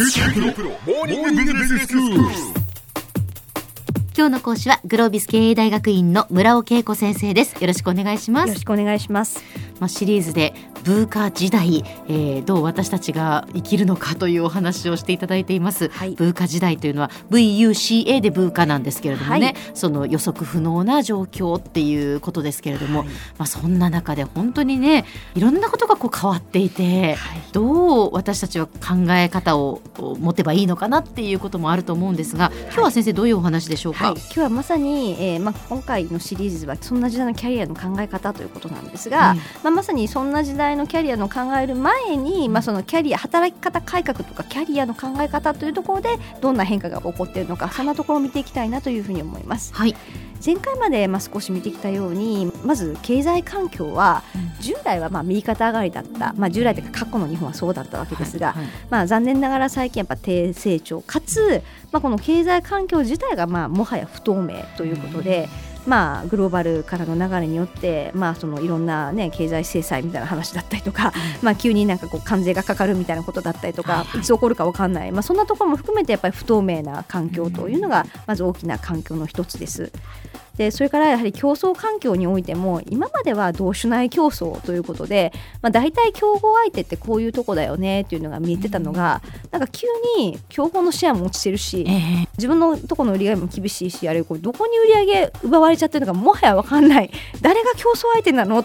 今日の講師はグロービス経営大学院の村尾恵子先生です。よろしくお願いします。よろしくお願いします。まあ、シリーズでブーカ時代、えー、どう私たちが生きるのかというお話をしていただいています、はい、ブーカ時代というのは VUCA でブーカなんですけれどもね、はい、その予測不能な状況っていうことですけれども、はい、まあ、そんな中で本当にねいろんなことがこう変わっていて、どう私たちは考え方を持てばいいのかなっていうこともあると思うんですが今日は先生どういうお話でしょうか、今日はまさに、えーまあ、今回のシリーズはそんな時代のキャリアの考え方ということなんですが、うん。まあ、まさにそんな時代のキャリアの考える前に、まあ、そのキャリア働き方改革とかキャリアの考え方というところでどんな変化が起こっているのかそんなところを見ていきたいなというふうに思います。はい。前回までまあ少し見てきたようにまず経済環境は従来はまあ右肩上がりだった、まあ、従来というか過去の日本はそうだったわけですが、はい。はい、まあ、残念ながら最近やっぱ低成長かつ、まあ、この経済環境自体がまあもはや不透明ということで。うんまあ、グローバルからの流れによって、まあ、そのいろんな、ね、経済制裁みたいな話だったりとか、うん、まあ、急になんかこう関税がかかるみたいなことだったりとか、いつ起こるか分かんない、まあ、そんなところも含めてやっぱり不透明な環境というのがまず大きな環境の一つです。でそれからやはり競争環境においても今までは同種内競争ということで、まあ、大体競合相手ってこういうとこだよねっていうのが見えてたのがなんか急に競合のシェアも落ちてるし、自分のとこの売り上げも厳しいしあれこれどこに売り上げ奪われちゃってるのかもはや分かんない。誰が競争相手なの？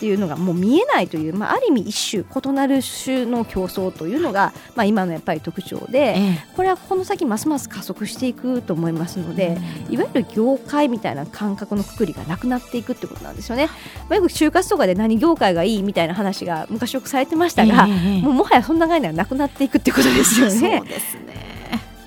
っていうのがもう見えないという、まあ、ある意味一種異なる種の競争というのが、まあ、今のやっぱり特徴で、これはこの先ますます加速していくと思いますので、いわゆる業界みたいな感覚のくくりがなくなっていくってことなんですよね。まあ、よく就活とかで何業界がいいみたいな話が昔よくされてましたが、もうもはやそんな概念はなくなっていくってことですよね。そうですね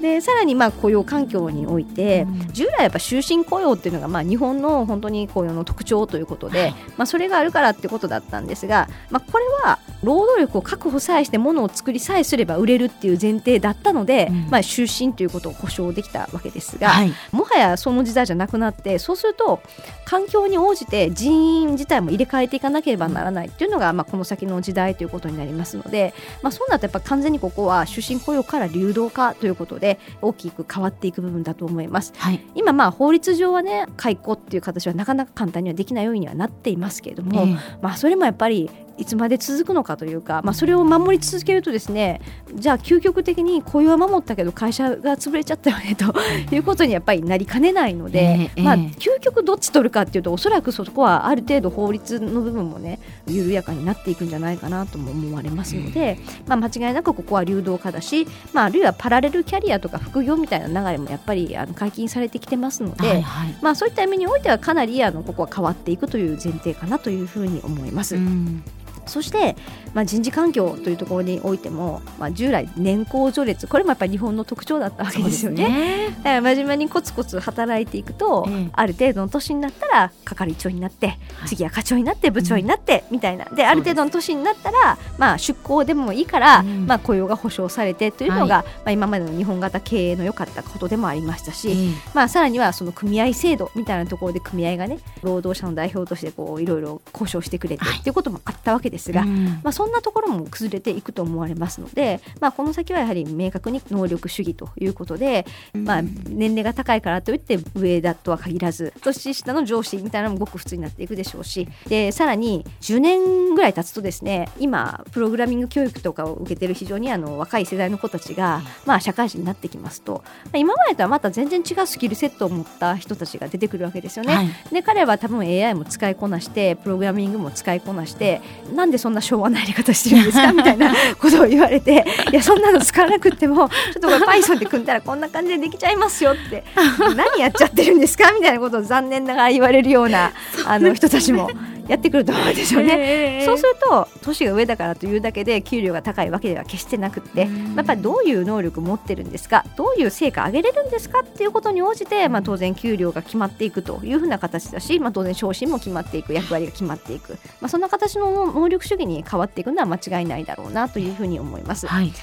でさらにまあ雇用環境において、従来やっぱ終身雇用っていうのがまあ日本の本当に雇用の特徴ということで、はい、まあ、それがあるからってことだったんですが、まあ、これは労働力を確保さえしてものを作りさえすれば売れるっていう前提だったので、うん、まあ、終身ということを保証できたわけですが、はい、もはやその時代じゃなくなってそうすると環境に応じて人員自体も入れ替えていかなければならないっていうのが、まあ、この先の時代ということになりますので、まあ、そうなるとやっぱ完全にここは終身雇用から流動化ということで大きく変わっていく部分だと思います。はい、今まあ法律上はね解雇っていう形はなかなか簡単にはできないようにはなっていますけれども、えー、まあそれもやっぱりいつまで続くのかというか、まあ、それを守り続けるとですねじゃあ究極的に雇用は守ったけど会社が潰れちゃったよねということにやっぱりなりかねないので、えー、まあ、究極どっち取るかっていうとおそらくそこはある程度法律の部分もね緩やかになっていくんじゃないかなとも思われますので、まあ、間違いなくここは流動化だし、まあ、あるいはパラレルキャリアとか副業みたいな流れもやっぱりあの解禁されてきてますので、はいはい、まあ、そういった意味においてはかなりあのここは変わっていくという前提かなというふうに思います。うんそして、まあ、人事環境というところにおいても、まあ、従来年功序列これもやっぱり日本の特徴だったわけですよね。ね。だから真面目にコツコツ働いていくと、ええ、ある程度の年になったら係長になって、はい、次は課長になって部長になって、みたいな。である程度の年になったら、まあ、出向でもいいから、うん、まあ、雇用が保障されてというのが、はい、まあ、今までの日本型経営の良かったことでもありましたし、うん、まあ、さらにはその組合制度みたいなところで組合がね労働者の代表としてこういろいろ交渉してくれて、っていうこともあったわけですが、うん、まあ、そんなところも崩れていくと思われますので、まあ、この先はやはり明確に能力主義ということで、まあ、年齢が高いからといって上だとは限らず年下の上司みたいなのもごく普通になっていくでしょうしでさらに10年ぐらい経つとですね今プログラミング教育とかを受けてる非常にあの若い世代の子たちが、まあ、社会人になってきますと今までとはまた全然違うスキルセットを持った人たちが出てくるわけですよね。はい、で彼は多分 AI も使いこなしてプログラミングも使いこなしてなんでそんな昭和なやり方してるんですか？みたいな ことを言われていやそんなの使わなくてもちょっとこれ Python で組んだらこんな感じでできちゃいますよって 何やっちゃってるんですか？みたいなことを残念ながら言われるようなあの人たちも。やってくると思うんですよね、そうすると年が上だからというだけで給料が高いわけでは決してなくってやっぱりどういう能力を持ってるんですかどういう成果上げれるんですかっていうことに応じて、まあ、当然給料が決まっていくというふうな形だし、まあ、当然昇進も決まっていく役割が決まっていく、まあ、そんな形の能力主義に変わっていくのは間違いないだろうなというふうに思います。はい。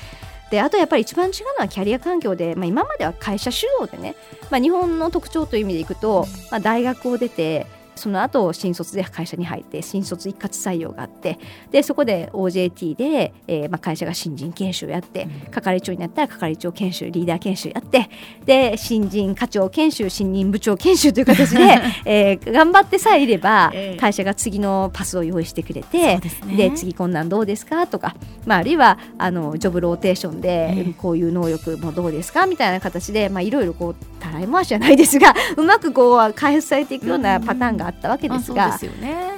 であとやっぱり一番違うのはキャリア環境で、まあ、今までは会社主導でね、まあ、日本の特徴という意味でいくと、まあ、大学を出てその後新卒で会社に入って新卒一括採用があってでそこで OJT で、えーまあ、会社が新人研修やって、係長になったら係長研修リーダー研修やってで新人課長研修新任部長研修という形で、えー、頑張ってさえいれば、会社が次のパスを用意してくれてで、ね、次こんなんどうですかとか、まあ、あるいはあのジョブローテーションで、こういう能力もどうですかみたいな形で、まあ、いろいろこうたらい回しじゃないですがうまくこう開発されていくようなパターンがあったわけですが、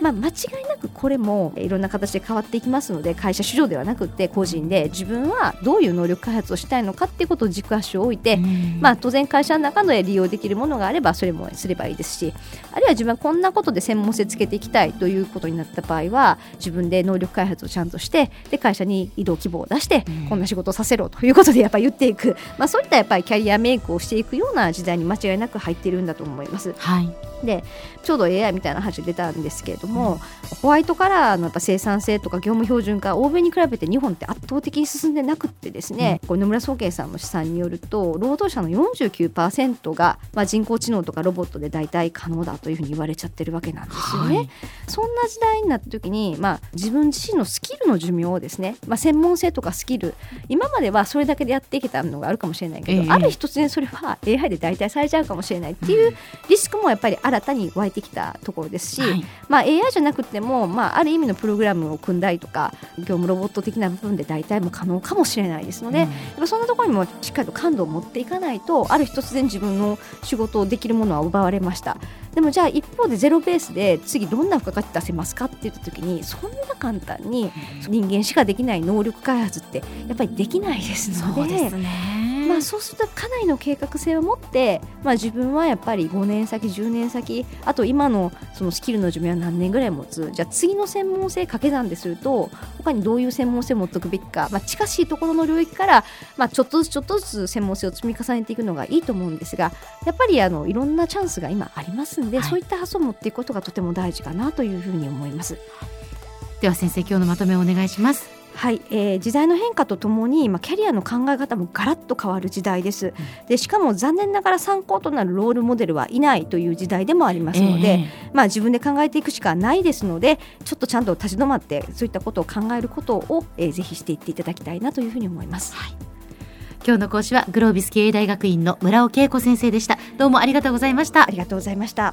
まあ、間違いなくこれもいろんな形で変わっていきますので会社主導ではなくて個人で自分はどういう能力開発をしたいのかっていうことを軸足を置いて、まあ、当然会社の中で利用できるものがあればそれもすればいいですしあるいは自分はこんなことで専門性つけていきたいということになった場合は自分で能力開発をちゃんとしてで会社に移動希望を出して、こんな仕事をさせろということでやっぱり言っていく、まあ、そういったやっぱりキャリアメイクをしていくような時代に間違いなく入っているんだと思います。はい。でちょうど AI みたいな話出たんですけれども、うん、ホワイトカラーのやっぱ生産性とか業務標準化欧米に比べて日本って圧倒的に進んでなくってですね、うん、これ野村総研さんの試算によると労働者の49%が、まあ、人工知能とかロボットで代替可能だというふうに言われちゃってるわけなんですよね。はい、そんな時代になった時に、まあ、自分自身のスキルの寿命をですね、まあ、専門性とかスキル今まではそれだけでやっていけたのがあるかもしれないけど、えー、ある日突然それは AI で代替されちゃうかもしれないっていうリスクもやっぱり新たに湧いてきたところですし、はい、まあ、AI じゃなくても、まあ、ある意味のプログラムを組んだりとか業務ロボット的な部分で代替も可能かもしれないですので、うん、やっぱそんなところにもしっかりと感度を持っていかないとある日突然自分の仕事をできるものは奪われましたでもじゃあ一方でゼロベースで次どんな付加価値出せますかって言った時にそんな簡単に人間しかできない能力開発ってやっぱりできないですので。そうですねまあ、そうするとかなりの計画性を持って、まあ、自分はやっぱり5年先10年先あと今のそのスキルの寿命は何年ぐらい持つ？じゃあ次の専門性掛け算ですると他にどういう専門性を持っておくべきか、まあ、近しいところの領域から、まあ、ちょっとずつちょっとずつ専門性を積み重ねていくのがいいと思うんですがやっぱりあのいろんなチャンスが今ありますんで、はい、そういった発想を持っていくことがとても大事かなというふうに思います。では先生今日のまとめをお願いします。はい、えー、時代の変化とともに、まあ、キャリアの考え方もガラッと変わる時代です、でしかも残念ながら参考となるロールモデルはいないという時代でもありますので、えー、まあ、自分で考えていくしかないですのでちょっとちゃんと立ち止まってそういったことを考えることを、えー、ぜひしていっていただきたいなというふうに思います。はい。今日の講師はグロービス経営大学院の村尾恵子先生でした。どうもありがとうございました。ありがとうございました